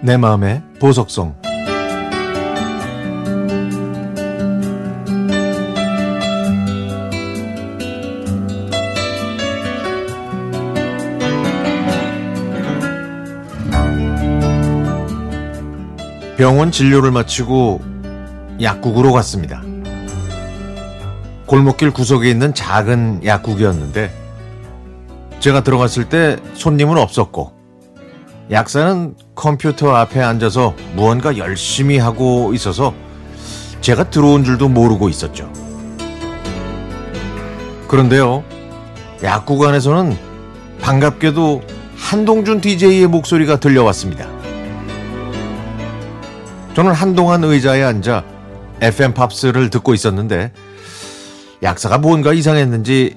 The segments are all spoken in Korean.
내 마음의 보석성 병원 진료를 마치고 약국으로 갔습니다. 골목길 구석에 있는 작은 약국이었는데 제가 들어갔을 때 손님은 없었고 약사는 컴퓨터 앞에 앉아서 무언가 열심히 하고 있어서 제가 들어온 줄도 모르고 있었죠. 그런데요, 약국 안에서는 반갑게도 한동준 DJ의 목소리가 들려왔습니다. 저는 한동안 의자에 앉아 FM 팝스를 듣고 있었는데 약사가 뭔가 이상했는지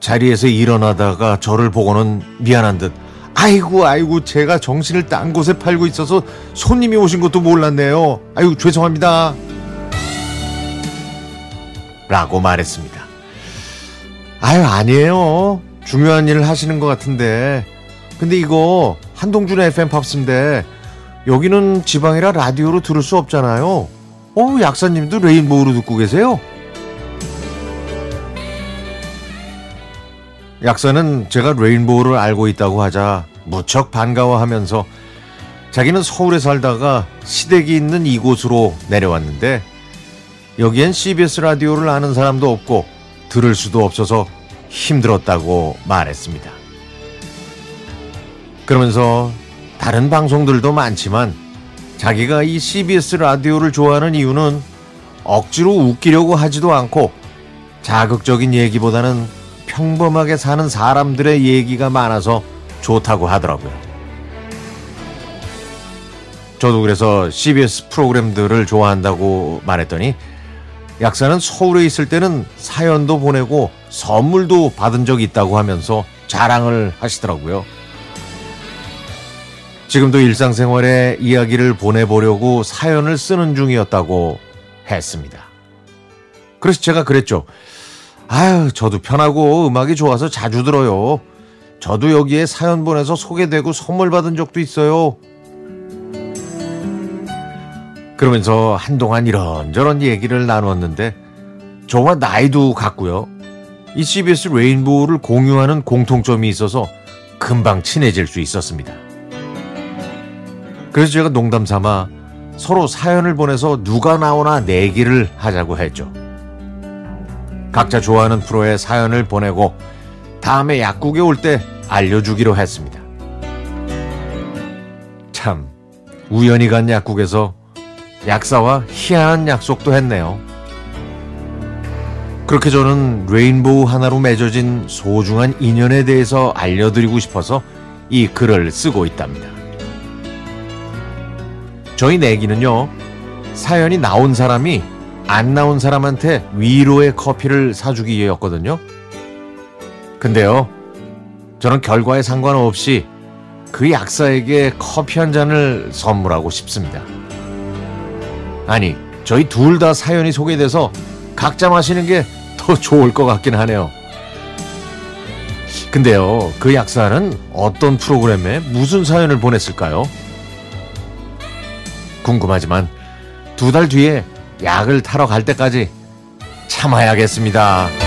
자리에서 일어나다가 저를 보고는 미안한 듯 아이고 아이고 제가 정신을 딴 곳에 팔고 있어서 손님이 오신 것도 몰랐네요. 아이고 죄송합니다. 라고 말했습니다. 아유 아니에요. 중요한 일을 하시는 것 같은데 근데 이거 한동준 FM 팝스인데 여기는 지방이라 라디오로 들을 수 없잖아요. 어 약사님도 레인보우로 듣고 계세요? 약사는 제가 레인보우를 알고 있다고 하자 무척 반가워하면서 자기는 서울에 살다가 시댁이 있는 이곳으로 내려왔는데 여기엔 CBS 라디오를 아는 사람도 없고 들을 수도 없어서 힘들었다고 말했습니다. 그러면서 다른 방송들도 많지만 자기가 이 CBS 라디오를 좋아하는 이유는 억지로 웃기려고 하지도 않고 자극적인 얘기보다는 평범하게 사는 사람들의 얘기가 많아서 좋다고 하더라고요. 저도 그래서 CBS 프로그램들을 좋아한다고 말했더니 약사는 서울에 있을 때는 사연도 보내고 선물도 받은 적이 있다고 하면서 자랑을 하시더라고요. 지금도 일상생활에 이야기를 보내보려고 사연을 쓰는 중이었다고 했습니다. 그래서 제가 그랬죠. 아유, 저도 편하고 음악이 좋아서 자주 들어요. 저도 여기에 사연 보내서 소개되고 선물 받은 적도 있어요. 그러면서 한동안 이런저런 얘기를 나눴는데 저와 나이도 같고요. 이 CBS 레인보우를 공유하는 공통점이 있어서 금방 친해질 수 있었습니다. 그래서 제가 농담 삼아 서로 사연을 보내서 누가 나오나 내기를 하자고 했죠. 각자 좋아하는 프로에 사연을 보내고 다음에 약국에 올 때 알려주기로 했습니다. 참, 우연히 간 약국에서 약사와 희한한 약속도 했네요. 그렇게 저는 레인보우 하나로 맺어진 소중한 인연에 대해서 알려드리고 싶어서 이 글을 쓰고 있답니다. 저희 내기는요, 사연이 나온 사람이 안 나온 사람한테 위로의 커피를 사주기였거든요. 근데요, 저는 결과에 상관없이 그 약사에게 커피 한 잔을 선물하고 싶습니다. 아니, 저희 둘 다 사연이 소개돼서 각자 마시는 게 더 좋을 것 같긴 하네요. 근데요, 그 약사는 어떤 프로그램에 무슨 사연을 보냈을까요? 궁금하지만 두 달 뒤에 약을 타러 갈 때까지 참아야겠습니다.